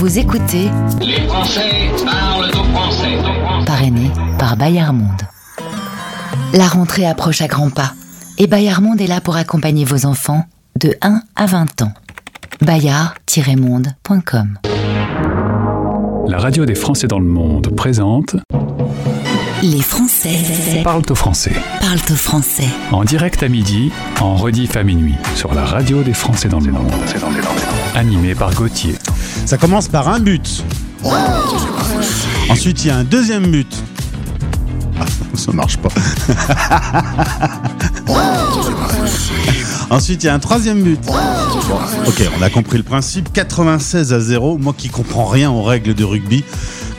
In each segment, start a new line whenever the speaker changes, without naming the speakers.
Vous écoutez
Les Français parlent au français.
Parrainé par Bayard Monde. La rentrée approche à grands pas et Bayard Monde est là pour accompagner vos enfants de 1 à 20 ans. bayard-monde.com
La radio des Français dans le monde présente
Les Français
Parle au français.
parlent au français.
En direct à midi, en rediff à minuit, sur la radio des Français dans le monde. Animé par Gauthier.
Ça commence par un but. Ensuite, il y a un deuxième but. Ah, ça marche pas. Ensuite, il y a un troisième but. Ok, on a compris le principe. 96 à 0. Moi qui comprends rien aux règles de rugby,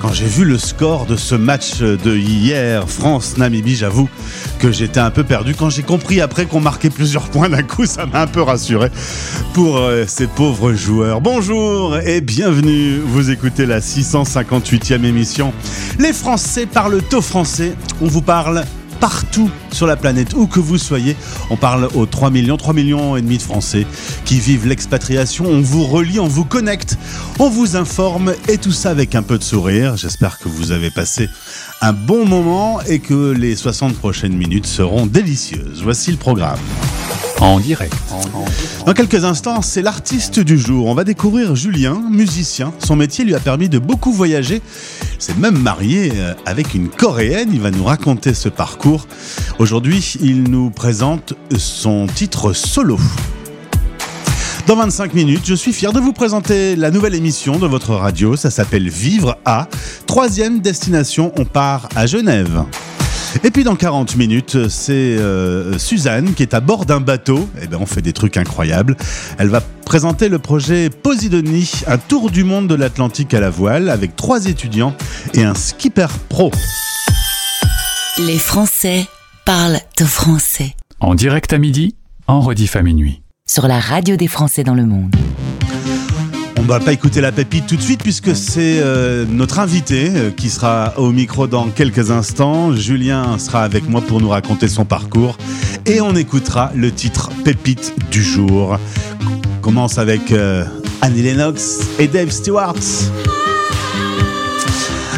quand j'ai vu le score de ce match de hier, France-Namibie, j'avoue que j'étais un peu perdu. Quand j'ai compris après qu'on marquait plusieurs points d'un coup, ça m'a un peu rassuré pour euh, ces pauvres joueurs. Bonjour et bienvenue. Vous écoutez la 658e émission. Les Français parlent au français. On vous parle partout sur la planète, où que vous soyez. On parle aux 3 millions, 3 millions et demi de Français qui vivent l'expatriation. On vous relie, on vous connecte, on vous informe et tout ça avec un peu de sourire. J'espère que vous avez passé un bon moment et que les 60 prochaines minutes seront délicieuses. Voici le programme.
En direct.
Dans quelques instants, c'est l'artiste du jour. On va découvrir Julien, musicien. Son métier lui a permis de beaucoup voyager. Il s'est même marié euh, avec une coréenne. Il va nous raconter ce parcours. Aujourd'hui, il nous présente son titre solo. Dans 25 minutes, je suis fier de vous présenter la nouvelle émission de votre radio. Ça s'appelle Vivre à. Troisième destination, on part à Genève. Et puis dans 40 minutes, c'est euh, Suzanne qui est à bord d'un bateau. Eh ben, on fait des trucs incroyables. Elle va présenter le projet Posidonie, un tour du monde de l'Atlantique à la voile avec trois étudiants et un skipper pro.
Les Français parlent au français.
En direct à midi, en rediff à minuit.
Sur la radio des Français dans le monde.
On va pas écouter la pépite tout de suite puisque c'est euh, notre invité euh, qui sera au micro dans quelques instants. Julien sera avec moi pour nous raconter son parcours et on écoutera le titre pépite du jour. On commence avec euh, Annie Lennox et Dave Stewart.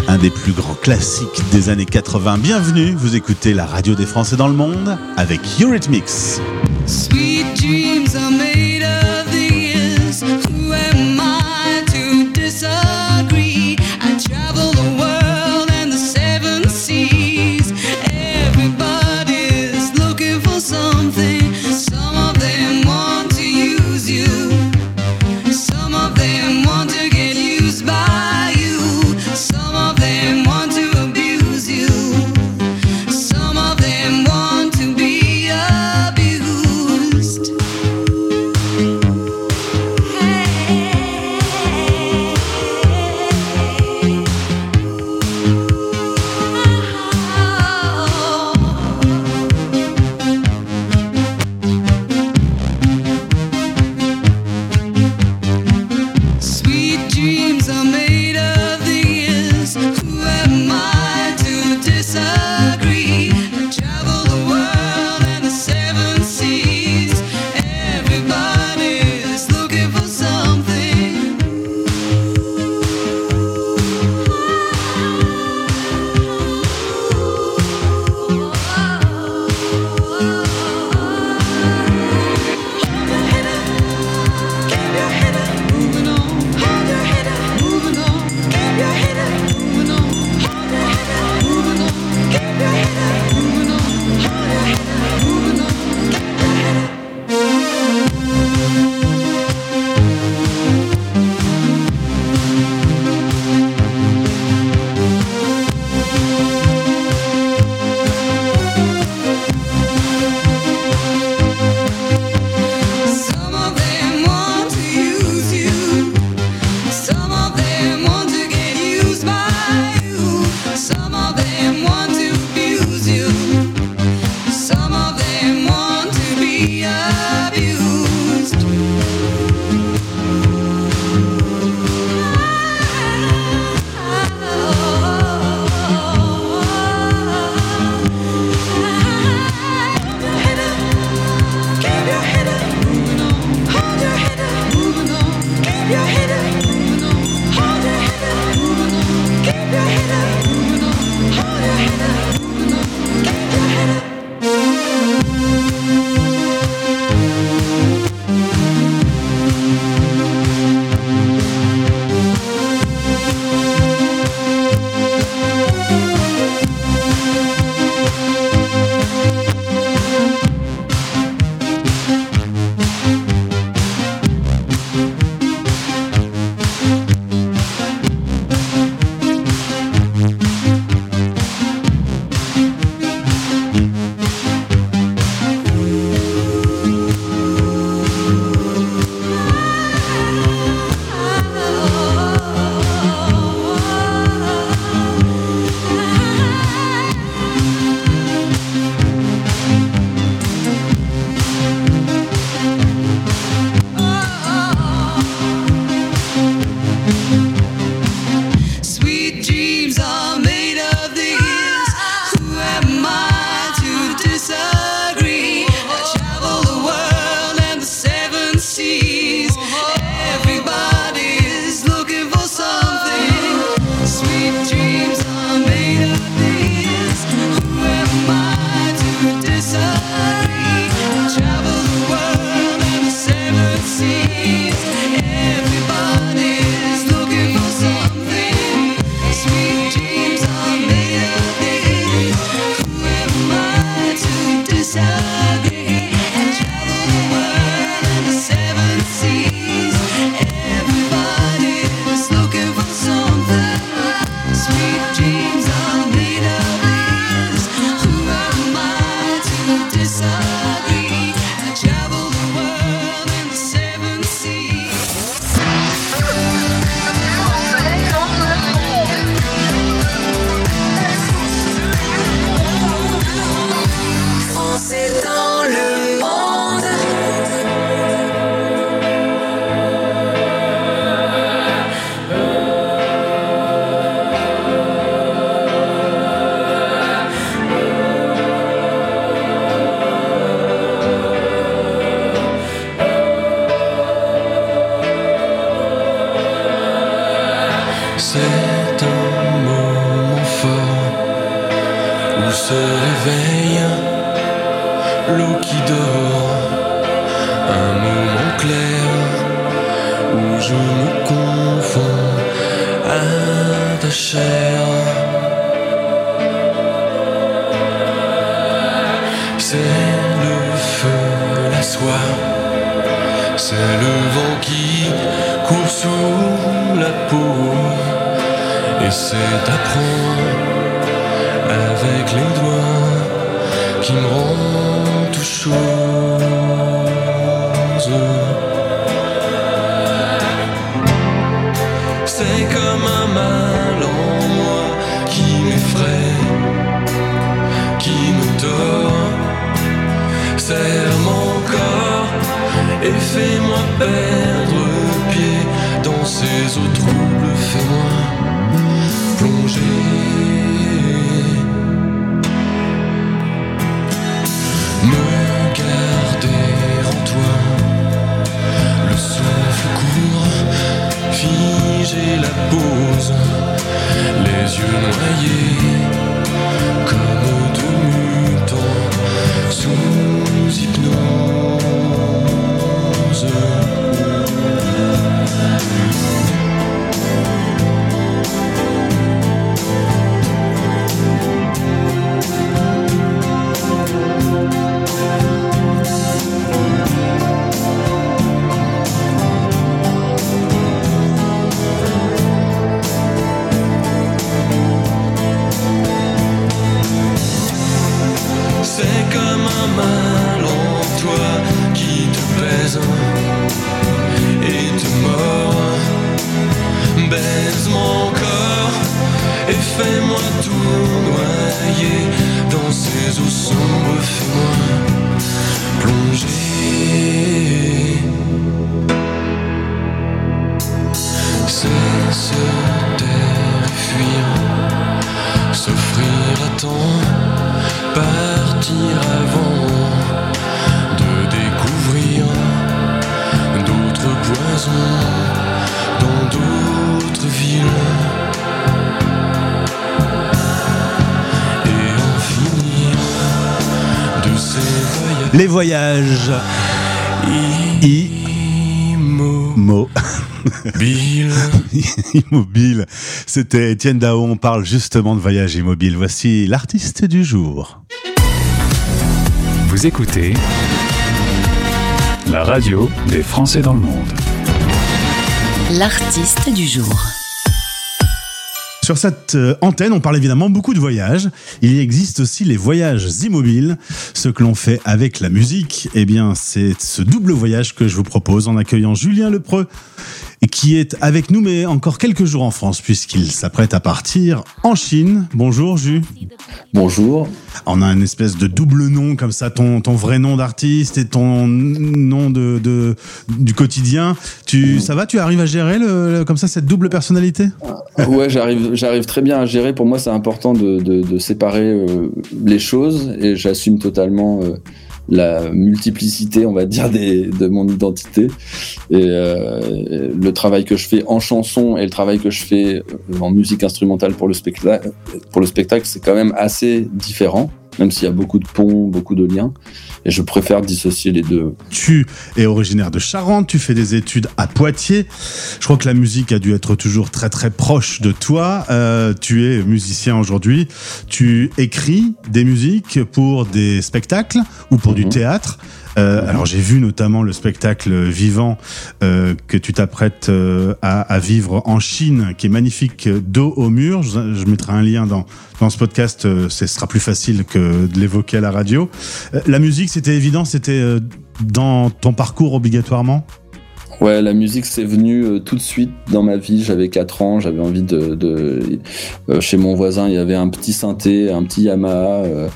Un des plus grands classiques des années 80. Bienvenue, vous écoutez la radio des Français dans le monde avec Eurythmics.
C'est le feu, la soie. C'est le vent qui court sous la peau. Et c'est apprendre avec les doigts qui me rend tout chose. Et fais-moi perdre pied dans ces eaux troubles. Fais-moi plonger. Me garder en toi, le souffle court, figer la pause, les yeux noyés qui te pèse et te mord. Baise mon corps et fais-moi tout noyer dans ces eaux sombres. Fais-moi plonger. C'est se taire fuir, s'offrir à temps partir avant dans d'autres villes et en finir de ces voyages
Les voyages. I. Mo.
immobiles.
immobile. C'était Étienne Dao. On parle justement de voyage immobile. Voici l'artiste du jour.
Vous écoutez la radio des Français dans le monde.
L'artiste du jour.
Sur cette euh, antenne, on parle évidemment beaucoup de voyages. Il existe aussi les voyages immobiles. Ce que l'on fait avec la musique, eh bien, c'est ce double voyage que je vous propose en accueillant Julien Lepreux, qui est avec nous, mais encore quelques jours en France, puisqu'il s'apprête à partir en Chine. Bonjour, Jus.
Bonjour.
On a une espèce de double nom comme ça, ton, ton vrai nom d'artiste et ton nom de, de- du quotidien. Tu, ça va Tu arrives à gérer le, le- comme ça cette double personnalité?
Ouais, j'arrive, j'arrive très bien à gérer. Pour moi, c'est important de, de, de séparer euh, les choses et j'assume totalement euh, la multiplicité, on va dire, de mon identité. Et euh, le travail que je fais en chanson et le travail que je fais en musique instrumentale pour le spectacle, pour le spectacle, c'est quand même assez différent, même s'il y a beaucoup de ponts, beaucoup de liens. Et je préfère dissocier les deux.
Tu es originaire de Charente, tu fais des études à Poitiers. Je crois que la musique a dû être toujours très très proche de toi. Euh, tu es musicien aujourd'hui. Tu écris des musiques pour des spectacles ou pour du
Mhm.
théâtre. Euh, alors j'ai vu notamment le spectacle vivant euh, que tu t'apprêtes euh, à, à vivre en Chine, qui est magnifique, dos au mur. Je, je mettrai un lien dans, dans ce podcast, euh, ce sera plus facile que de l'évoquer à la radio. Euh, la musique, c'était évident, c'était euh, dans ton parcours obligatoirement?
Ouais, la musique c'est venu euh, tout de suite dans ma vie. J'avais 4 ans, j'avais envie de. de- euh, chez mon voisin, il y avait un petit synthé, un petit Yamaha. euh,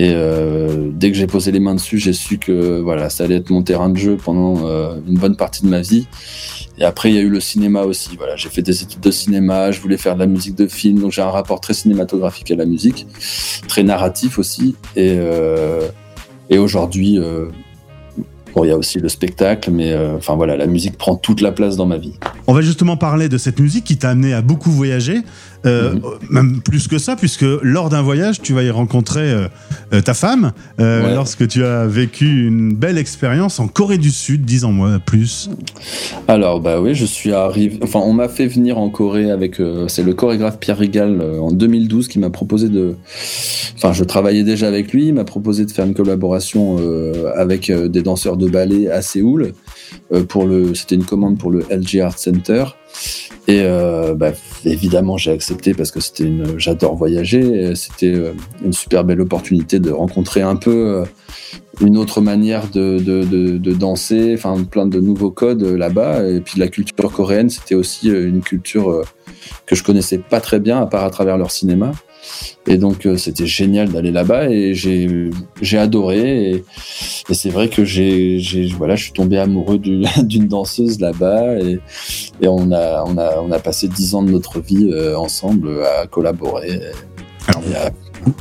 et euh, dès que j'ai posé les mains dessus, j'ai su que voilà, ça allait être mon terrain de jeu pendant euh, une bonne partie de ma vie. Et après, il y a eu le cinéma aussi. Voilà, j'ai fait des études de cinéma, je voulais faire de la musique de film, donc j'ai un rapport très cinématographique à la musique, très narratif aussi. Et, euh, et aujourd'hui, Bon, il y a aussi le spectacle, mais enfin voilà, la musique prend toute la place dans ma vie.
On va justement parler de cette musique qui t'a amené à beaucoup voyager, euh, même plus que ça, puisque lors d'un voyage, tu vas y rencontrer euh, euh, ta femme,
Ouais.
lorsque tu as vécu une belle expérience en Corée du Sud, dis-en-moi plus.
Alors bah oui, je suis arrivé. Enfin, on m'a fait venir en Corée avec. c'est le chorégraphe Pierre Rigal en 2012 qui m'a proposé de. Enfin, je travaillais déjà avec lui. Il m'a proposé de faire une collaboration avec des danseurs de ballet à Séoul. pour le. C'était une commande pour le LG Art Center. Et euh, bah, évidemment, j'ai accepté parce que c'était une. J'adore voyager. C'était euh, une super belle opportunité de rencontrer un peu. euh, une autre manière de, de, de, de danser, enfin plein de nouveaux codes là-bas. Et puis la culture coréenne, c'était aussi une culture que je connaissais pas très bien, à part à travers leur cinéma. Et donc euh, c'était génial d'aller là-bas et j'ai adoré. Et, et c'est vrai que j'ai voilà, je suis tombé amoureux du- d'une danseuse là-bas et, et on a on a on a passé dix ans de notre vie euh, ensemble à collaborer.
Alors,
Et à-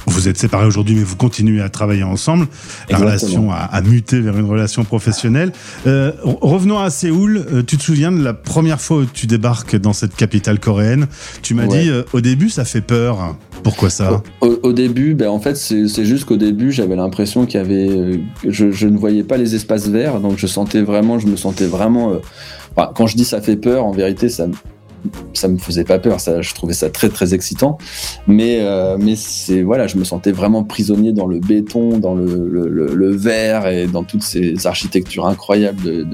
Vous êtes séparés aujourd'hui, mais vous continuez à travailler ensemble. La
Exactement.
relation a, a muté vers une relation professionnelle. Euh, re- revenons à Séoul. Euh, tu te souviens de la première fois où tu débarques dans cette capitale coréenne? Tu m'as
Ouais.
dit, euh, au début, ça fait peur. Pourquoi ça?
Au, au début, ben en fait, c'est juste qu'au début, j'avais l'impression qu'il y avait, que je, je ne voyais pas les espaces verts, donc je sentais vraiment, je me sentais vraiment. enfin, quand je dis ça fait peur, en vérité, ça, me- ça me faisait pas peur. Ça, je trouvais ça très très excitant, mais euh, mais c'est voilà, je me sentais vraiment prisonnier dans le béton, dans le, le, verre et dans toutes ces architectures incroyables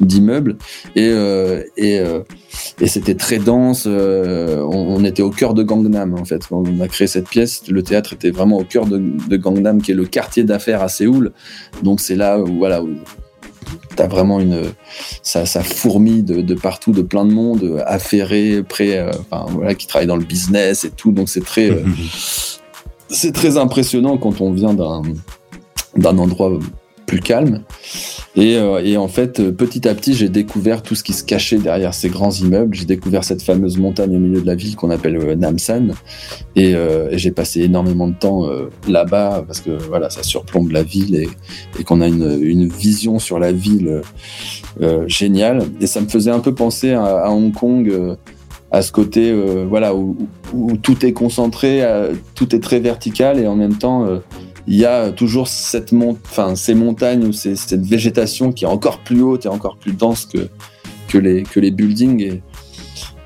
d'immeubles et euh, et euh, et c'était très dense. on, était au cœur de Gangnam en fait. Quand on a créé cette pièce, le théâtre était vraiment au cœur de, Gangnam, qui est le quartier d'affaires à Séoul. Donc c'est là voilà où t'as vraiment une ça, ça fourmille de, de partout, de plein de monde affairé, prêt, euh, enfin voilà, qui travaille dans le business et tout. Donc c'est très euh, c'est très impressionnant quand on vient d'un d'un endroit plus calme. Et, euh, et en fait, euh, petit à petit, j'ai découvert tout ce qui se cachait derrière ces grands immeubles. J'ai découvert cette fameuse montagne au milieu de la ville qu'on appelle euh, Namsan. Et, euh, j'ai passé énormément de temps euh, là-bas parce que voilà, ça surplombe la ville et, qu'on a une, vision sur la ville géniale. Et ça me faisait un peu penser à, Hong Kong. à ce côté euh, voilà où- où tout est concentré, euh, tout est très vertical et en même temps euh, il y a toujours cette enfin ces montagnes ou cette végétation qui est encore plus haute et encore plus dense que les que les buildings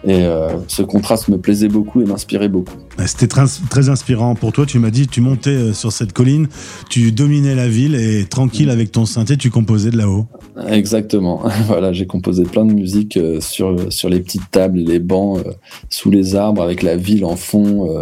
et euh, ce contraste me plaisait beaucoup et m'inspirait beaucoup.
C'était très, très inspirant pour toi. Tu m'as dit, tu montais euh, sur cette colline, tu dominais la ville et tranquille avec ton synthé, tu composais de là-haut.
Exactement. voilà, j'ai composé plein de musique euh, sur sur les petites tables et les bancs euh, sous les arbres avec la ville en fond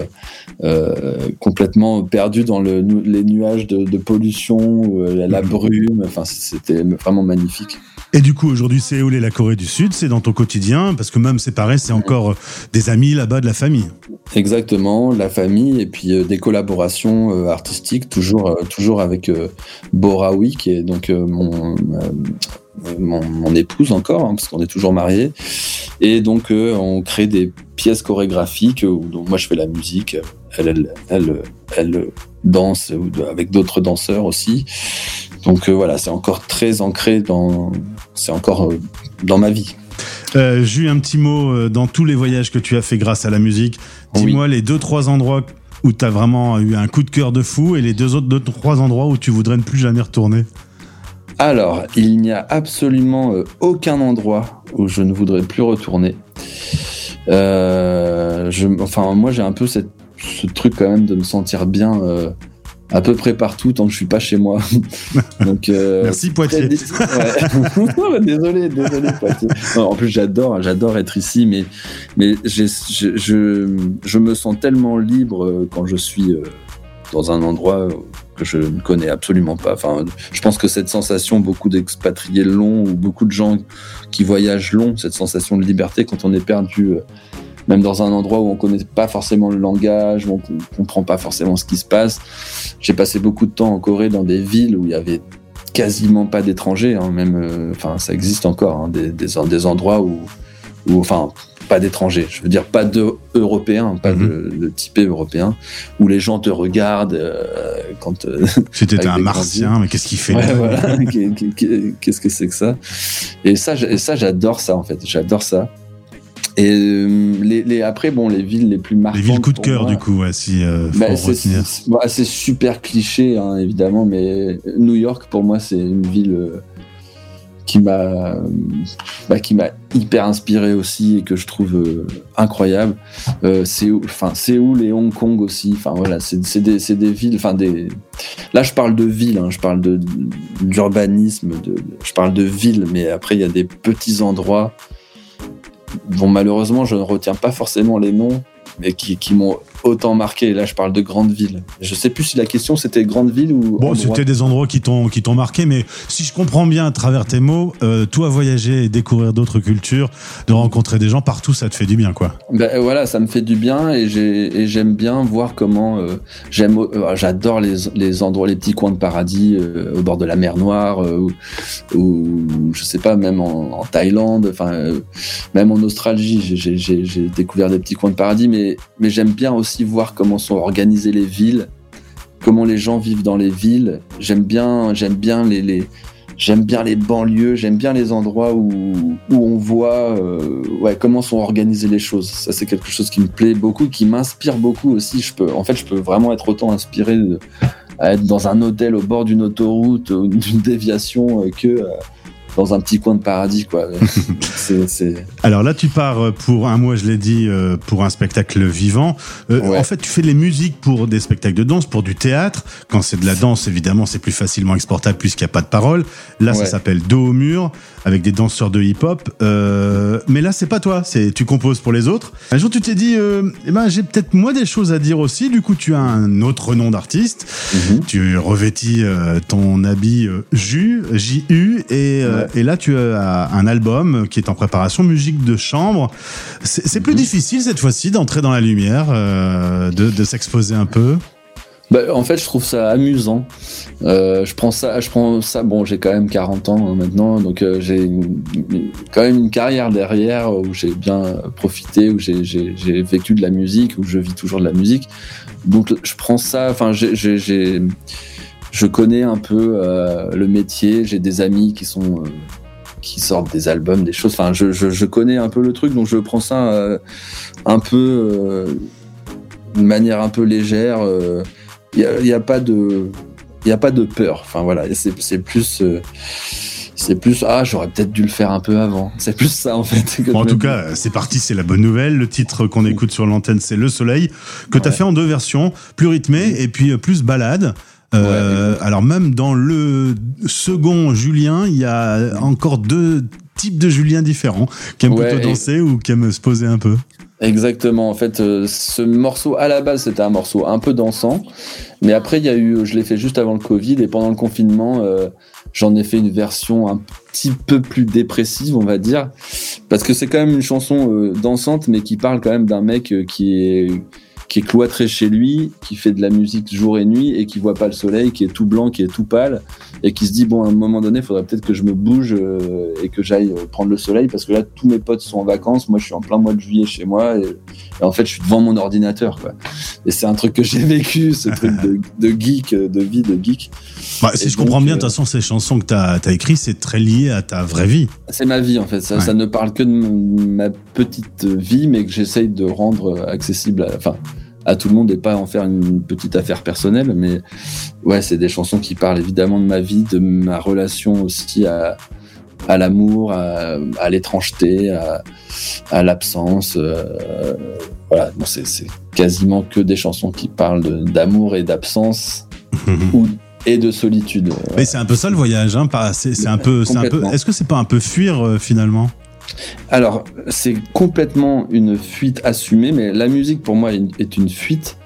euh, complètement perdu dans le, les nuages de, de pollution, la brume. Enfin, c'était vraiment magnifique.
Et du coup, aujourd'hui, Séoul et la Corée du Sud, c'est dans ton quotidien, parce que même séparés, c'est encore euh, des amis là-bas de la famille.
Exactement, la famille et puis euh, des collaborations euh, artistiques, toujours, toujours avec Boraoui, qui est donc mon, mon, mon épouse encore, hein, parce qu'on est toujours mariés. Et donc, euh, on crée des pièces chorégraphiques où donc, moi je fais la musique, elle, elle, elle, elle danse avec d'autres danseurs aussi. Donc euh, voilà, c'est encore très ancré dans, c'est encore euh, dans ma vie.
Euh, J'ai eu un petit mot dans tous les voyages que tu as fait grâce à la musique. Dis-moi les deux, trois endroits où tu as vraiment eu un coup de cœur de fou et les deux autres, deux, trois endroits où tu voudrais ne plus jamais retourner.
Alors, il n'y a absolument euh, aucun endroit où je ne voudrais plus retourner. Euh, je, enfin, moi, j'ai un peu cette, ce truc quand même de me sentir bien euh, à peu près partout tant que je suis pas chez moi. Donc, euh,
Merci Poitiers.
Ouais. Désolé, désolé Poitiers. Non, en plus, j'adore, j'adore être ici, mais mais je, je, je me sens tellement libre quand je suis dans un endroit que je ne connais absolument pas. Enfin, je pense que cette sensation, beaucoup d'expatriés longs ou beaucoup de gens qui voyagent long, cette sensation de liberté quand on est perdu, euh, même dans un endroit où on connaît pas forcément le langage, où on com- comprend pas forcément ce qui se passe. J'ai passé beaucoup de temps en Corée dans des villes où il y avait quasiment pas d'étrangers, hein, même, euh, enfin, ça existe encore, hein, des, des, des endroits où, où, enfin, pas d'étrangers. Je veux dire pas de européens, pas
Mhm.
de, de typé européen, où les gens te regardent euh, quand. euh,
Si t'étais un martien, mais qu'est-ce qu'il fait
Ouais, voilà. Qu'est-ce que c'est que ça? Et ça, j'- et ça, j'adore ça en fait. J'adore ça. Et euh, les, les- après, bon, les villes les plus marquantes.
Les villes coup de cœur,
moi-
du coup, ouais, si euh,
bah, c'est- bah, c'est super cliché, hein, évidemment, mais New York, pour moi, c'est une ville euh, qui m'a bah, qui m'a hyper inspiré aussi et que je trouve euh, incroyable. Euh, Séoul, enfin Séoul et Hong Kong aussi. Enfin voilà, c'est des, des villes. Enfin des. Là, je parle de villes. hein, je parle de d'urbanisme. De, je parle de villes, mais après il y a des petits endroits dont malheureusement je ne retiens pas forcément les noms, mais qui, qui m'ont autant marqué. Là, je parle de grandes villes. Je sais plus si la question c'était grande ville ou.
Bon, c'était des endroits qui t'ont qui t'ont marqué, mais si je comprends bien à travers tes mots, euh, toi voyager et découvrir d'autres cultures, de rencontrer des gens partout, ça te fait du bien, quoi.
Ben, voilà, ça me fait du bien et j'ai- et j'aime bien voir comment euh, j'aime, euh, j'adore les, les endroits, les petits coins de paradis euh, au bord de la mer Noire euh, ou, ou je sais pas même en, en Thaïlande, enfin euh, même en Australie, j'ai découvert des petits coins de paradis, mais mais j'aime bien aussi voir comment sont organisées les villes, comment les gens vivent dans les villes. J'aime bien, j'aime bien les, J'aime bien les banlieues, j'aime bien les endroits où, où on voit euh, ouais, comment sont organisées les choses. Ça, c'est quelque chose qui me plaît beaucoup, qui m'inspire beaucoup aussi. Je peux, en fait, je peux vraiment être autant inspiré à être dans un hôtel au bord d'une autoroute ou d'une déviation euh, que euh, dans un petit coin de paradis, quoi.
Alors là, tu pars euh, pour un mois, je l'ai dit, euh, pour un spectacle vivant. Euh,
Ouais.
En fait, tu fais les musiques pour des spectacles de danse, pour du théâtre. Quand c'est de la danse, évidemment, c'est plus facilement exportable puisqu'il n'y a pas de parole. Là, ça s'appelle Dos au mur, avec des danseurs de hip-hop. Euh, mais là, c'est pas toi, c'est tu composes pour les autres. Un jour, tu t'es dit, euh, eh ben, j'ai peut-être moi des choses à dire aussi. Du coup, tu as un autre nom d'artiste.
Mhm.
Tu revêtis ton habit Ju, J-U, et,
Ouais.
Et là tu as un album qui est en préparation, musique de chambre. C'est plus
Mhm.
difficile cette fois-ci d'entrer dans la lumière, euh, de, de s'exposer un peu?
Bah, en fait, je trouve ça amusant. Euh, je prends ça, je prends ça. Bon, j'ai quand même 40 ans hein, maintenant, donc euh, j'ai quand même une carrière derrière où j'ai bien profité, où j'ai- vécu de la musique, où je vis toujours de la musique. Donc, je prends ça. Enfin, j'ai- je connais un peu euh, le métier. J'ai des amis qui sont euh, qui sortent des albums, des choses. Enfin, je, je, je connais un peu le truc, donc je prends ça euh, un peu euh, d'une manière un peu légère. il n'y a, pas de il a pas de peur enfin voilà c'est c'est plus c'est plus ah j'aurais peut-être dû le faire un peu avant c'est plus ça en fait
Bon, en
de
tout cas, c'est parti, c'est la bonne nouvelle. Le titre qu'on écoute sur l'antenne, c'est Le Soleil, que tu as
Ouais.
fait en deux versions, plus rythmé et puis plus balade. Euh, alors même dans le second Julien, il y a encore deux types de Julien différents, qui aiment
Ouais,
plutôt
et-
danser ou qui aiment se poser un peu.
exactement. En fait euh, ce morceau à la base c'était un morceau un peu dansant. Mais après il y a eu je l'ai fait juste avant le Covid et pendant le confinement euh, j'en ai fait une version un petit peu plus dépressive on va dire. Parce que c'est quand même une chanson dansante mais qui parle quand même d'un mec qui est qui est cloîtré chez lui, qui fait de la musique jour et nuit et qui voit pas le soleil, qui est tout blanc, qui est tout pâle et qui se dit bon à un moment donné, il faudrait peut-être que je me bouge euh, et que j'aille euh, prendre le soleil parce que là tous mes potes sont en vacances, moi je suis en plein mois de juillet chez moi et, et en fait je suis devant mon ordinateur quoi. Et c'est un truc que j'ai vécu, ce truc de, de geek, euh, de vie de geek.
Bah, si
Et
je comprends bien, de toute façon, ces chansons que tu as, écrites, c'est très lié à ta vraie vie.
C'est ma vie en fait, ça,
Ouais.
ça ne parle que de ma petite vie, mais que j'essaye de rendre accessible, à, enfin, à tout le monde et pas en faire une petite affaire personnelle. Mais ouais, c'est des chansons qui parlent évidemment de ma vie, de ma relation aussi à, à l'amour, à, à l'étrangeté, à, à l'absence. euh, voilà, bon, c'est quasiment que des chansons qui parlent d'amour et d'absence ou et de solitude.
Mais c'est un peu ça le voyage, hein. C'est un peu, c'est un peu. Est-ce que c'est pas un peu fuir euh, finalement?
Alors, c'est complètement une fuite assumée, mais la musique pour moi est une fuite.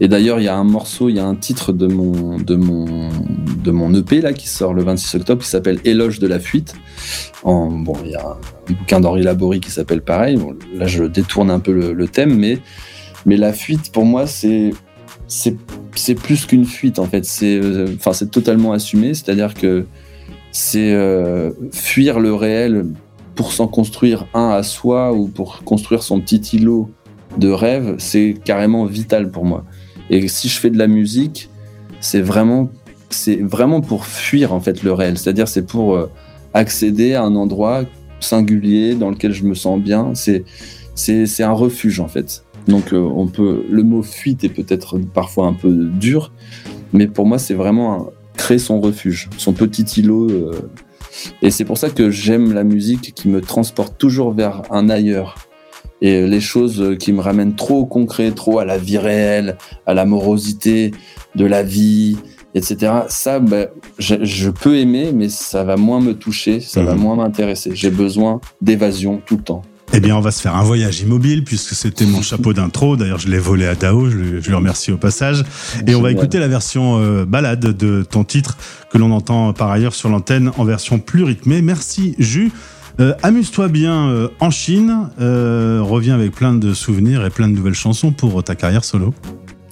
Et d'ailleurs, il y a un morceau, il y a un titre de mon, de mon, de mon EP là qui sort le 26 octobre qui s'appelle Éloge de la fuite. En, bon, il y a un bouquin d'Henri Laborie qui s'appelle pareil. Là, je détourne un peu le, thème, mais, mais la fuite pour moi, c'est, c'est, plus qu'une fuite en fait. C'est totalement assumé. C'est-à-dire que c'est euh, fuir le réel pour s'en construire un à soi ou pour construire son petit îlot de rêve, c'est carrément vital pour moi. Et si je fais de la musique, c'est vraiment, c'est vraiment pour fuir en fait le réel. C'est-à-dire c'est pour euh, accéder à un endroit singulier dans lequel je me sens bien. C'est, c'est, c'est un refuge en fait. Donc euh, on peut, le mot fuite est peut-être parfois un peu dur, mais pour moi c'est vraiment créer son refuge, son petit îlot. Et c'est pour ça que j'aime la musique qui me transporte toujours vers un ailleurs. Et les choses qui me ramènent trop au concret, trop à la vie réelle, à l'amorosité de la vie, etc. Ça, ben, je, je peux aimer, mais ça va moins me toucher, ça va
Mhm.
moins m'intéresser. J'ai besoin d'évasion tout le temps.
Eh bien, on va se faire un voyage immobile puisque c'était mon chapeau d'intro. D'ailleurs, je l'ai volé à Dao. Je, le- je le remercie au passage. Et on va écouter la version euh, balade de ton titre que l'on entend par ailleurs sur l'antenne en version plus rythmée. Merci, Jus. Euh, Amuse-toi bien euh, en Chine. Reviens avec plein de souvenirs et plein de nouvelles chansons pour ta carrière solo.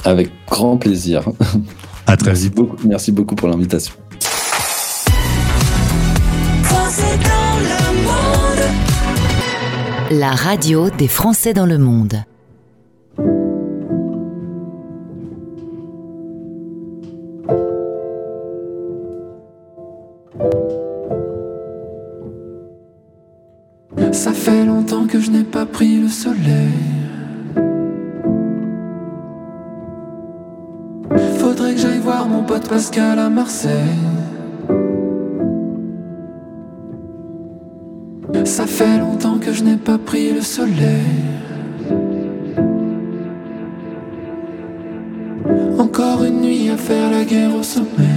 Avec grand plaisir.
À très
Merci
vite.
beaucoup, merci beaucoup pour l'invitation.
La radio des Français dans le monde.
Ça fait longtemps que je n'ai pas pris le soleil. Faudrait que j'aille voir mon pote Pascal à Marseille. Fait longtemps que je n'ai pas pris le soleil. Encore une nuit à faire la guerre au sommeil.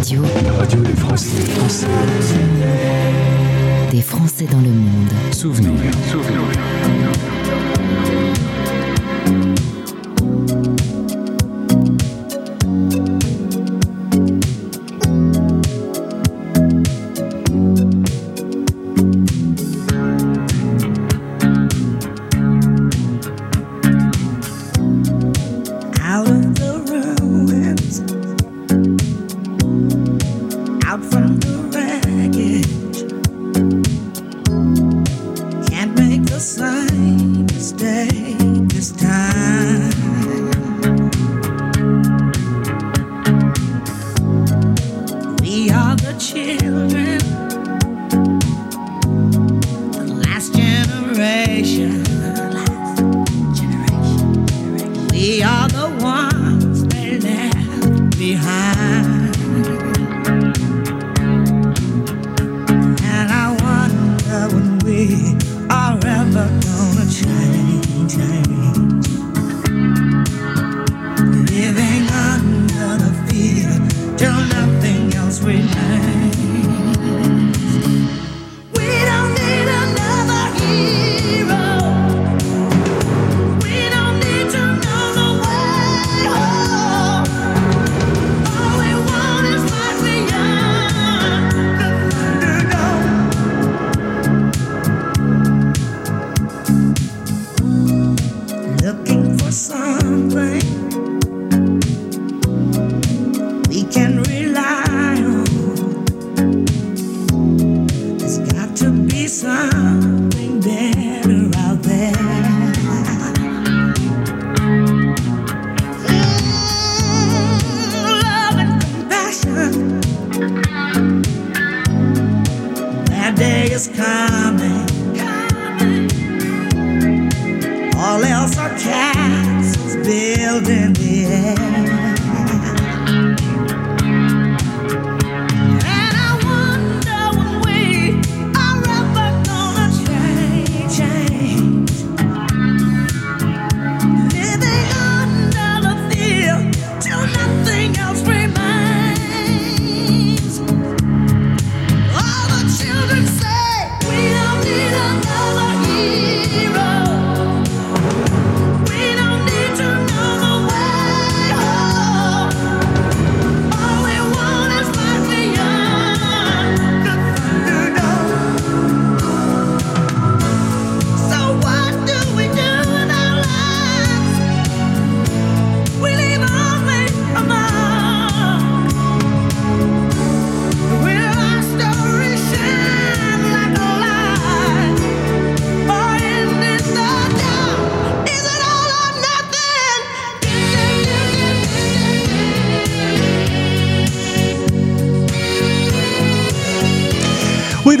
Radio
La radio des Français.
des Français dans le monde.
Souvenirs.
Out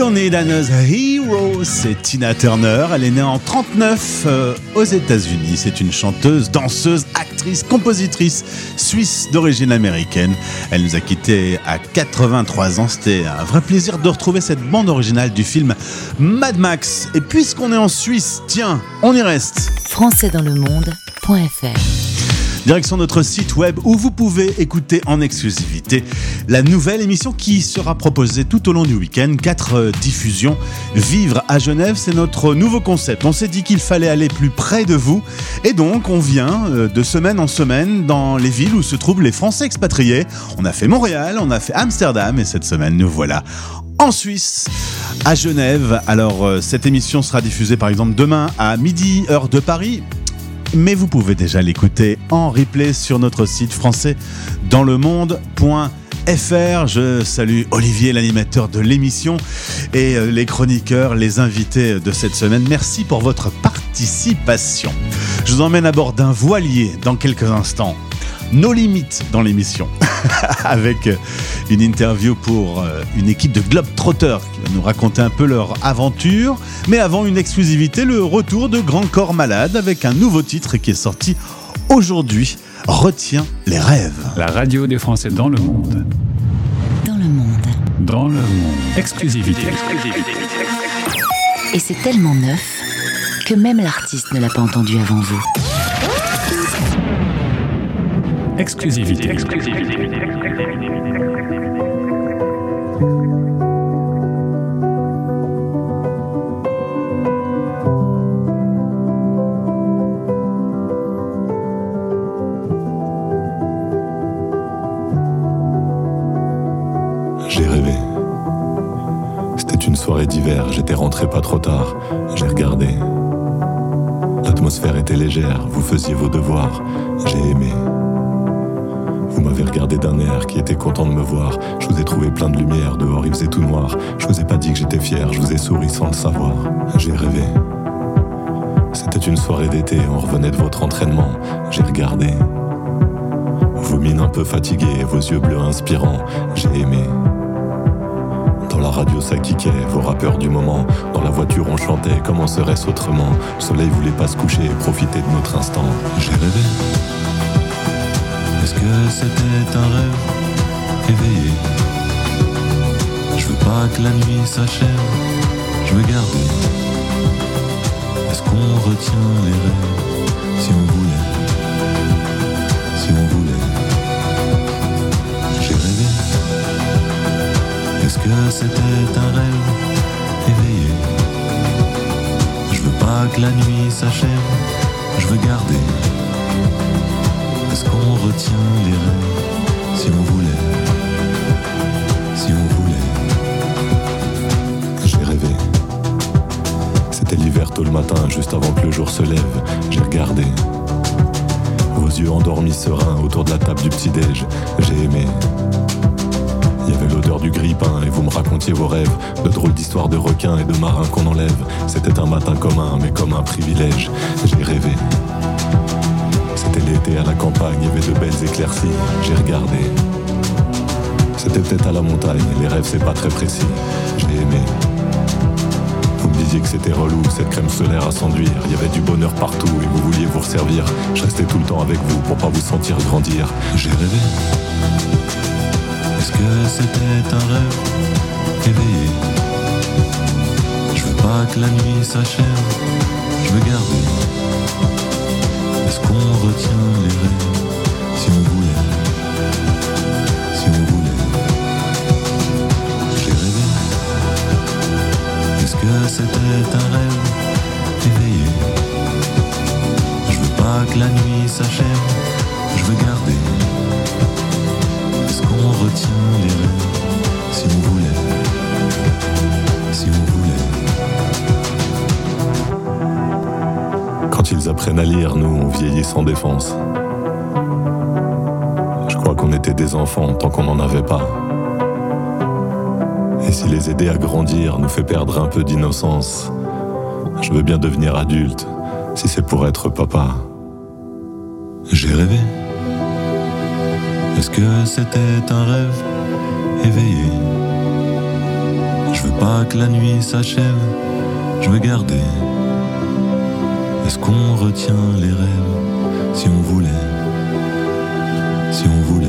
nothing? We don't need another hero,
c'est Tina Turner. Elle est née en 39 euh, aux États-Unis. C'est une chanteuse, danseuse, actrice, compositrice suisse d'origine américaine. Elle nous a quittés à 83 ans. C'était un vrai plaisir de retrouver cette bande originale du film Mad Max. Et puisqu'on est en Suisse, tiens, on y reste.
françaisdanslemonde.fr
Direction notre site web où vous pouvez écouter en exclusivité la nouvelle émission qui sera proposée tout au long du week-end. Quatre euh, diffusions. Vivre à Genève, c'est notre nouveau concept. On s'est dit qu'il fallait aller plus près de vous. Et donc, on vient euh, de semaine en semaine dans les villes où se trouvent les Français expatriés. On a fait Montréal, on a fait Amsterdam et cette semaine, nous voilà en Suisse, à Genève. Alors, euh, cette émission sera diffusée par exemple demain à midi, heure de Paris mais vous pouvez déjà l'écouter en replay sur notre site français dans le monde.fr. Je salue Olivier, l'animateur de l'émission, et euh, les chroniqueurs, les invités de cette semaine. Merci pour votre participation. Je vous emmène à bord d'un voilier dans quelques instants. Nos limites dans l'émission, avec euh, une interview pour euh, une équipe de Globetrotters qui va nous raconter un peu leur aventure. Mais avant, une exclusivité, le retour de Grand Corps Malade avec un nouveau titre qui est sorti aujourd'hui. Retiens les rêves.
La radio des Français dans le monde.
Dans le monde.
Dans le monde. Exclusivité.
Et c'est tellement neuf que même l'artiste ne l'a pas entendu avant vous.
Exclusivité.
J'ai rêvé. C'était une soirée d'hiver, j'étais rentré pas trop tard. J'ai regardé. L'atmosphère était légère, vous faisiez vos devoirs. J'ai aimé. Regardé d'un air qui était content de me voir. Je vous ai trouvé plein de lumière, dehors il faisait tout noir. Je vous ai pas dit que j'étais fier, je vous ai souri sans le savoir. J'ai rêvé. C'était une soirée d'été, on revenait de votre entraînement. J'ai regardé. Vos mines un peu fatiguées, vos yeux bleus inspirants. J'ai aimé. ça kickait, vos rappeurs du moment. Dans la voiture, on chantait, comment serait-ce autrement? Le soleil voulait pas se coucher, profiter de notre instant. J'ai rêvé. Est-ce que c'était un rêve éveillé Je veux pas que la nuit s'achève, je veux garder. Est-ce qu'on retient les rêves? Si on voulait Si on voulait. J'ai rêvé. Est-ce que c'était un rêve éveillé? Je veux pas que la nuit s'achève, je veux garder. Retient les rêves si on voulait Si on voulait. J'ai rêvé. C'était l'hiver tôt le matin, juste avant que le jour se lève. J'ai regardé. Vos yeux endormis sereins autour de la table du petit-déj. J'ai aimé. Il y avait l'odeur du grille-pain et vous me racontiez vos rêves, de drôles d'histoires de requins et de marins qu'on enlève. C'était un matin commun, mais comme un privilège. J'ai rêvé. C'était l'été à la campagne, il y avait de belles éclaircies. J'ai regardé. C'était peut-être à la montagne, les rêves c'est pas très précis. J'ai aimé. Vous me disiez que c'était relou, cette crème solaire à s'enduire. Il y avait du bonheur partout et vous vouliez vous resservir. Je restais tout le temps avec vous pour pas vous sentir grandir. J'ai rêvé. Est-ce que c'était un rêve éveillé? Je veux pas que la nuit s'achève, je veux garder. Est-ce qu'on retient les rêves si on voulait Si on voulait. J'ai rêvé. Est-ce que c'était un rêve éveillé? Je veux pas que la nuit s'achève, je veux garder. Est-ce qu'on retient les rêves si on voulait Si on voulait Quand ils apprennent à lire, nous, on vieillit sans défense. Je crois qu'on était des enfants tant qu'on n'en avait pas. Et si les aider à grandir nous fait perdre un peu d'innocence, je veux bien devenir adulte si c'est pour être papa. J'ai rêvé. Est-ce que c'était un rêve éveillé? Je veux pas que la nuit s'achève, je veux garder. Est-ce qu'on retient les rêves si on voulait Si on voulait?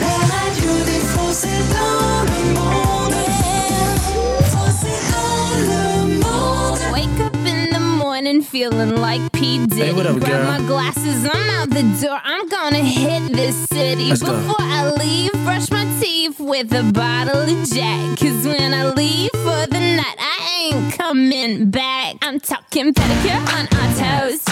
La radio des Français dans le monde. Français dans le monde.
Wake up in the morning feeling like P. Diddy.
Hey, what up,
Grab
girl?
my glasses, I'm out the door. I'm gonna hit this city.
Let's go.
Before I leave, brush with a bottle of Jack. Cause when I leave for the night, I ain't coming back. I'm talking pedicure on our toes,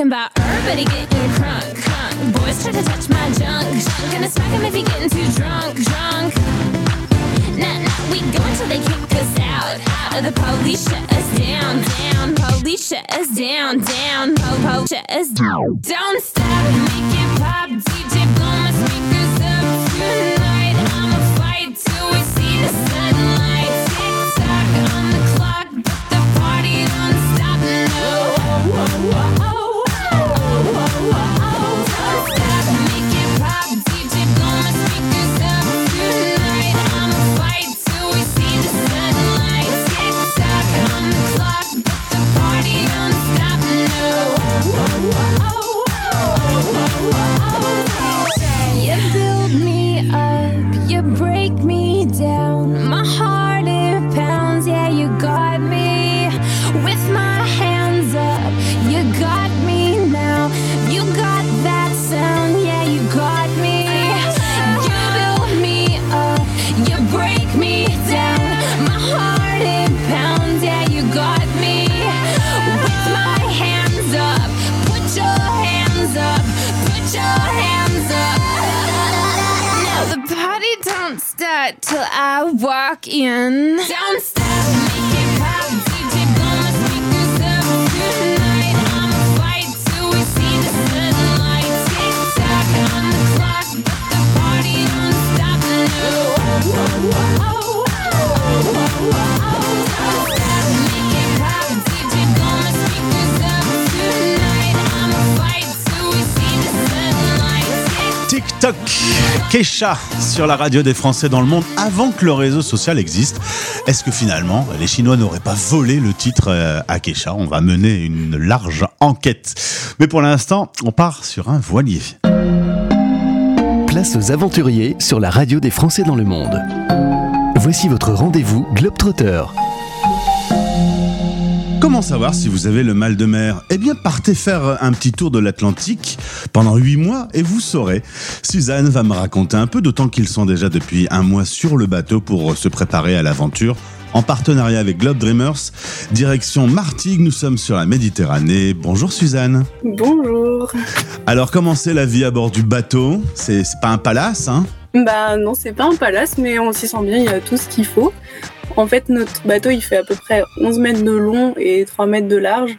talking about
Kesha sur la radio des Français dans le monde avant que le réseau social existe. Est-ce que finalement les Chinois n'auraient pas volé le titre euh, à Kesha On va mener une large enquête. Mais pour l'instant, on part sur un voilier.
Place aux aventuriers sur la radio des Français dans le monde. Voici votre rendez-vous Globetrotter.
Comment savoir si vous avez le mal de mer? Eh bien, partez faire un petit tour de l'Atlantique pendant huit mois et vous saurez. Suzanne va me raconter un peu, d'autant qu'ils sont déjà depuis un mois sur le bateau pour se préparer à l'aventure. En partenariat avec Globe Dreamers, direction Martigues, nous sommes sur la Méditerranée. Bonjour Suzanne.
Bonjour.
Alors, comment c'est la vie à bord du bateau? C'est c'est pas un palace, hein?
Bah non, c'est pas un palace, mais on s'y sent bien, il y a tout ce qu'il faut. En fait, notre bateau, il fait à peu près 11 mètres de long et 3 mètres de large.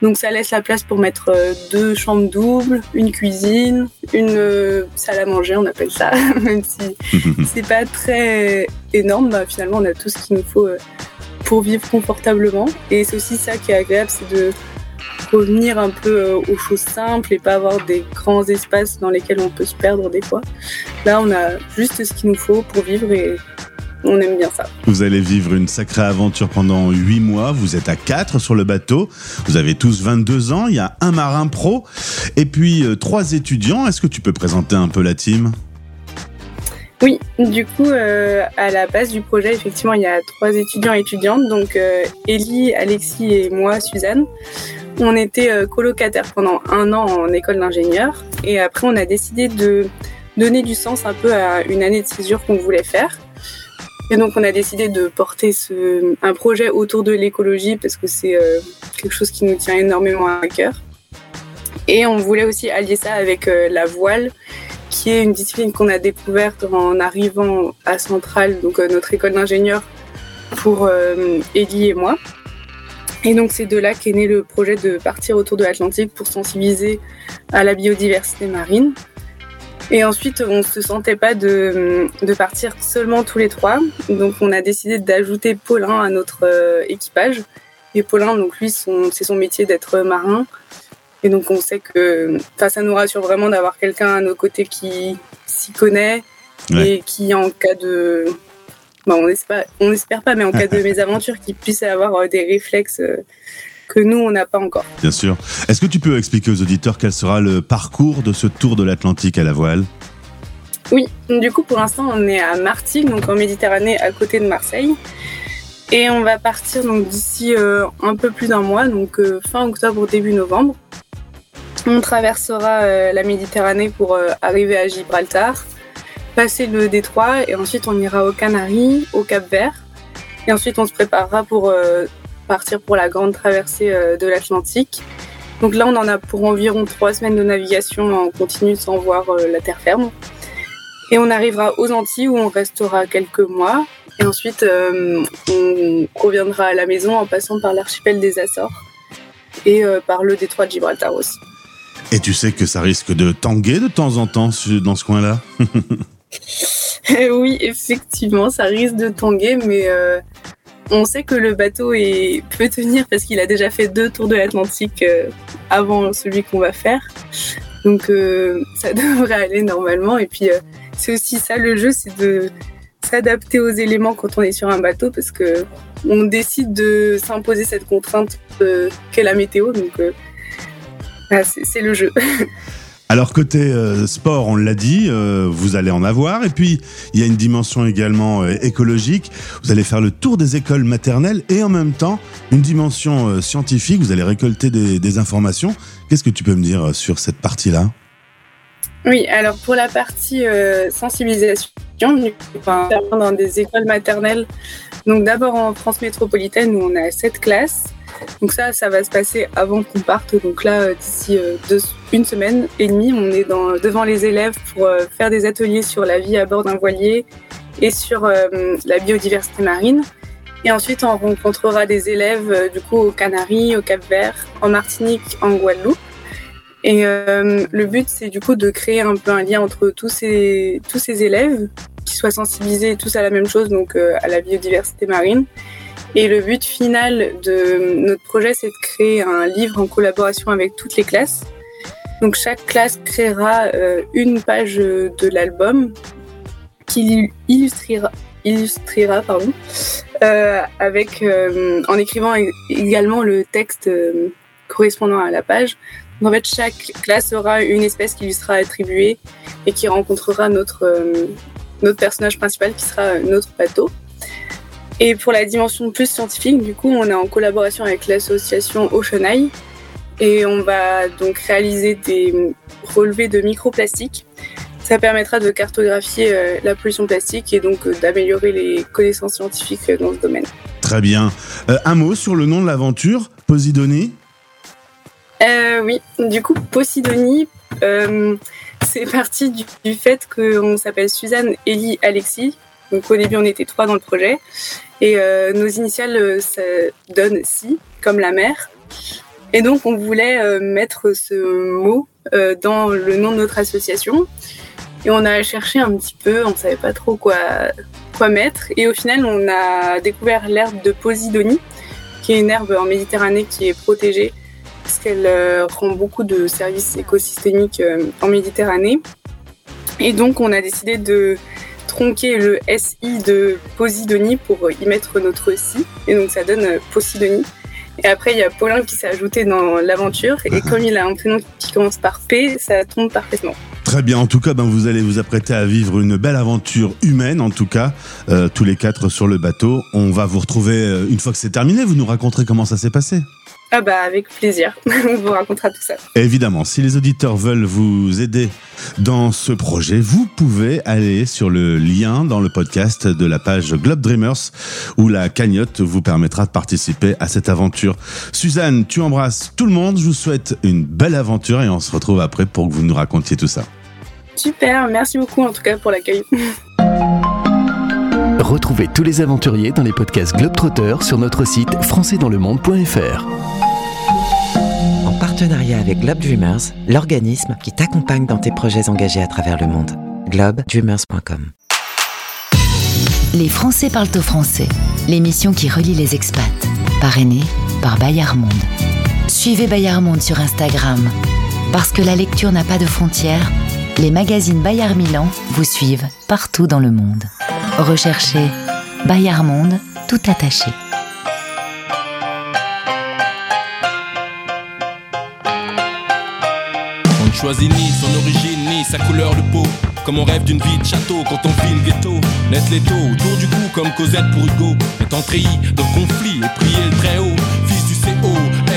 Donc ça laisse la place pour mettre euh, deux chambres doubles, une cuisine, une euh, salle à manger, on appelle ça, même si c'est pas très énorme, bah, finalement on a tout ce qu'il nous faut euh, pour vivre confortablement. Et c'est aussi ça qui est agréable, c'est de revenir un peu aux choses simples et pas avoir des grands espaces dans lesquels on peut se perdre des fois. Là on a juste ce qu'il nous faut pour vivre et on aime bien ça.
Vous allez vivre une sacrée aventure pendant 8 mois. Vous êtes à 4 sur le bateau. Vous avez tous 22 ans. Il y a un marin pro et puis euh, trois étudiants. Est-ce que tu peux présenter un peu la team?
Oui, du coup, euh, à la base du projet, effectivement, il y a trois étudiants et étudiantes, donc euh, Ellie, Alexis et moi, Suzanne. On était euh, colocataires pendant un an en école d'ingénieur, et après, on a décidé de donner du sens un peu à une année de césure qu'on voulait faire. Et donc, on a décidé de porter un projet autour de l'écologie parce que c'est euh, quelque chose qui nous tient énormément à cœur. Et on voulait aussi allier ça avec euh, la voile, qui est une discipline qu'on a découverte en arrivant à Centrale, donc euh, notre école d'ingénieur, pour Ellie et moi. Et donc c'est de là qu'est né le projet de partir autour de l'Atlantique pour sensibiliser à la biodiversité marine. Et ensuite, on ne se sentait pas de, de partir seulement tous les trois. Donc on a décidé d'ajouter Paulin à notre euh, équipage. Et Paulin, donc lui, c'est son métier d'être marin. Et donc on sait que ça nous rassure vraiment d'avoir quelqu'un à nos côtés qui s'y connaît
Ouais.
et qui en cas de... Bon, on espère, on espère pas, mais en cas de mésaventure, qui puisse avoir euh, des réflexes euh, que nous, on n'a pas encore.
Bien sûr. Est-ce que tu peux expliquer aux auditeurs quel sera le parcours de ce tour de l'Atlantique à la voile?
Oui, du coup, pour l'instant, on est à Martigues, donc en Méditerranée, à côté de Marseille. Et on va partir donc d'ici euh, un peu plus d'un mois, donc euh, fin octobre, début novembre. On traversera euh, la Méditerranée pour arriver à Gibraltar, passer le détroit et ensuite on ira aux Canaries, au Cap Vert. Et ensuite on se préparera pour partir pour la grande traversée euh, de l'Atlantique. Donc là on en a pour environ trois semaines de navigation en continu sans voir euh, la terre ferme. Et on arrivera aux Antilles où on restera quelques mois. Et ensuite, euh, on reviendra à la maison en passant par l'archipel des Açores et euh, par le détroit de Gibraltar aussi.
Et tu sais que ça risque de tanguer de temps en temps dans ce coin-là?
Oui, effectivement, ça risque de tanguer, mais euh, on sait que le bateau peut tenir parce qu'il a déjà fait deux tours de l'Atlantique euh, avant celui qu'on va faire. Donc euh, ça devrait aller normalement. Et puis euh, c'est aussi ça le jeu, c'est de s'adapter aux éléments quand on est sur un bateau parce que on décide de s'imposer cette contrainte qu'est la météo. Donc c'est c'est le jeu.
Alors côté euh, sport, on l'a dit, euh, vous allez en avoir. Et puis il y a une dimension également euh, écologique. Vous allez faire le tour des écoles maternelles et en même temps une dimension scientifique. Vous allez récolter des, informations. Qu'est-ce que tu peux me dire sur cette partie-là?
Oui, alors pour la partie sensibilisation, enfin, dans des écoles maternelles, donc d'abord en France métropolitaine où on a sept classes, Donc ça, ça va se passer avant qu'on parte. Donc là, euh, d'ici euh, une semaine et demie, on est devant les élèves pour euh, faire des ateliers sur la vie à bord d'un voilier et sur la biodiversité marine. Et ensuite, on rencontrera des élèves du coup aux Canaries, au Cap-Vert, en Martinique, en Guadeloupe. Et le but, c'est du coup de créer un peu un lien entre tous ces, élèves qui soient sensibilisés tous à la même chose, donc à la biodiversité marine. Et le but final de notre projet, c'est de créer un livre en collaboration avec toutes les classes. Donc chaque classe créera euh, une page de l'album qui illustrera, illustrera pardon, euh, avec, euh, en écrivant également le texte euh, correspondant à la page. Donc, en fait, chaque classe aura une espèce qui lui sera attribuée et qui rencontrera notre, euh, notre personnage principal qui sera notre bateau. Et pour la dimension plus scientifique, du coup, on est en collaboration avec l'association Ocean Eye et on va donc réaliser des relevés de microplastiques. Ça permettra de cartographier euh, la pollution plastique et donc euh, d'améliorer les connaissances scientifiques euh, dans ce domaine.
Très bien. Euh, un mot sur le nom de l'aventure, Posidonie
Euh, oui, du coup, Posidonie, euh, c'est parti du, du fait qu'on s'appelle Suzanne, Ellie, Alexis. Donc au début, on était trois dans le projet. Et euh, nos initiales, euh, ça donne si, comme la mer. Et donc, on voulait euh, mettre ce mot dans le nom de notre association. Et on a cherché un petit peu, on ne savait pas trop quoi, quoi mettre. Et au final, on a découvert l'herbe de Posidonie, qui est une herbe en Méditerranée qui est protégée parce qu'elle rend beaucoup de services écosystémiques en Méditerranée. Et donc, on a décidé de tronquer le SI de Posidonie pour y mettre notre si. Et donc, ça donne euh, Posidonie. Et après, il y a Paulin qui s'est ajouté dans l'aventure. Et comme il a un prénom qui commence par P, ça tombe parfaitement.
Très bien, en tout cas, ben, vous allez vous apprêter à vivre une belle aventure humaine, en tout cas, euh, tous les quatre sur le bateau. On va vous retrouver euh, une fois que c'est terminé, vous nous raconterez comment ça s'est passé.
Ah bah avec plaisir, on vous racontera tout ça.
Évidemment, si les auditeurs veulent vous aider dans ce projet, vous pouvez aller sur le lien dans le podcast de la page Globe Dreamers où la cagnotte vous permettra de participer à cette aventure. Suzanne, tu embrasses tout le monde. Je vous souhaite une belle aventure et on se retrouve après pour que vous nous racontiez tout ça.
Super, merci beaucoup en tout cas pour l'accueil.
Retrouvez tous les aventuriers dans les podcasts Globetrotter sur notre site françaisdanslemonde.fr.
En partenariat avec Globe Dreamers, l'organisme qui t'accompagne dans tes projets engagés à travers le monde. globedreamers.com
Les Français parlent au français, l'émission qui relie les expats, parrainée par Bayard Monde. Suivez Bayard Monde sur Instagram. Parce que la lecture n'a pas de frontières, les magazines Bayard Milan vous suivent partout dans le monde. Recherchez Bayard Monde tout attaché.
Choisit ni son origine ni sa couleur de peau. Comme on rêve d'une vie de château quand on vit le ghetto. Naître les taux autour du cou comme Cosette pour Hugo. Étant treillis dans le conflit et prier le très haut. Fils du CO,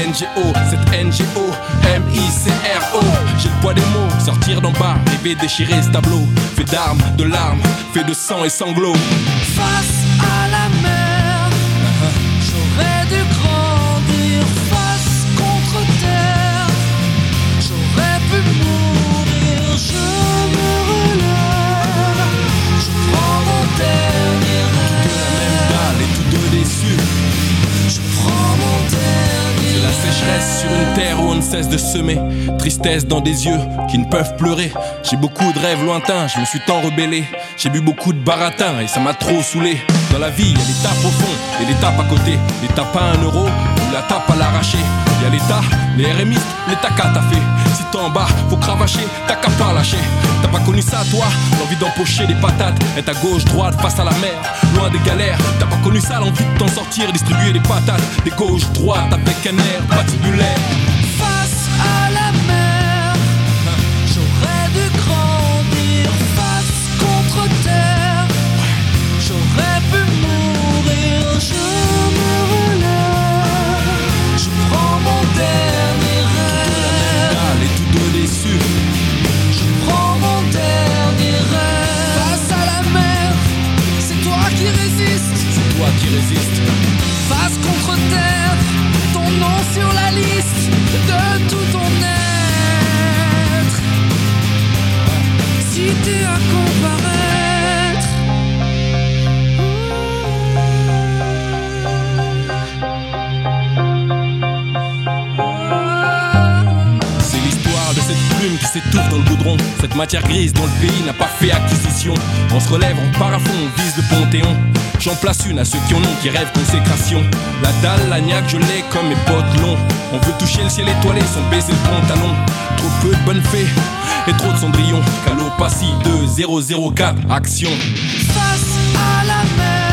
NGO, cette NGO, M-I-C-R-O. J'ai le poids des mots, sortir d'en bas, rêver déchirer ce tableau. Fait d'armes, de larmes, fait de sang et sanglots.
Face à la mer, j'aurais dû
sur une terre où on ne cesse de semer. Tristesse dans des yeux qui ne peuvent pleurer. J'ai beaucoup de rêves lointains, je me suis tant rebellé. J'ai bu beaucoup de baratin et ça m'a trop saoulé. Dans la vie, il y a l'étape au fond et l'étape à côté. L'étape à un euro ou la tape à l'arracher. Il y a l'état, les RMI, l'état qu'à t'as fait. Si t'es en bas, faut cravacher, t'as qu'à pas lâcher. T'as pas connu ça, toi L'envie d'empocher des patates, être à gauche, droite, face à la mer, loin des galères. T'as pas connu ça, l'envie de t'en sortir, distribuer des patates, des gauches, droites, avec un air patibulaire.
Qui
s'étouffe dans le goudron. Cette matière grise dont le pays n'a pas fait acquisition. On se relève, on part à fond, on vise le panthéon. J'en place une à ceux qui en ont, qui rêvent consécration. La dalle, la niaque, je l'ai comme mes potes longs. On veut toucher le ciel étoilé sans baiser le pantalon. Trop peu de bonnes fées et trop de cendrillon. Calopassie 2004, action.
Face à la mer,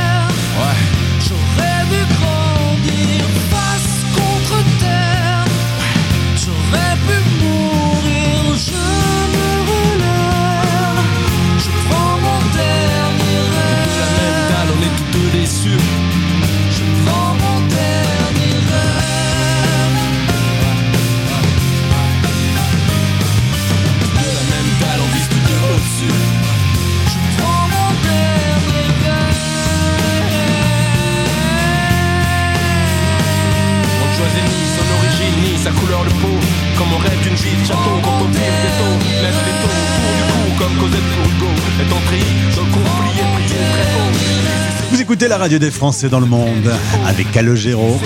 la
radio des Français dans le monde avec Calogero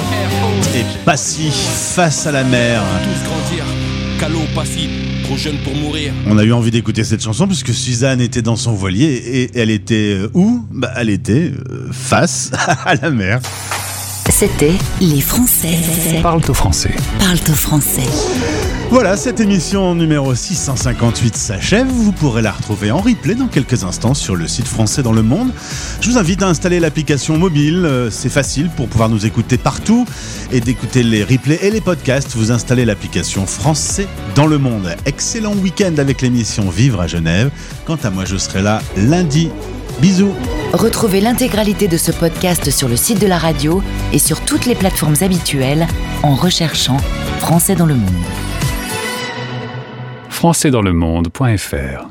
et Passy face à la mer.
Trop jeune pour mourir.
On a eu envie d'écouter cette chanson puisque Suzanne était dans son voilier et elle était euh, où? Bah, Elle était euh, face à la mer.
C'était Les Français
Parle au français.
parlent au français.
Voilà, cette émission numéro 658 s'achève. Vous pourrez la retrouver en replay dans quelques instants sur le site Français dans le monde. Je vous invite à installer l'application mobile. euh, C'est facile pour pouvoir nous écouter partout et d'écouter les replays et les podcasts. Vous installez l'application Français dans le monde. Excellent week-end avec l'émission Vivre à Genève. Quant à moi, je serai là lundi. Bisous.
Retrouvez l'intégralité de ce podcast sur le site de la radio et sur toutes les plateformes habituelles en recherchant Français dans le monde.
françaisdanslemonde.fr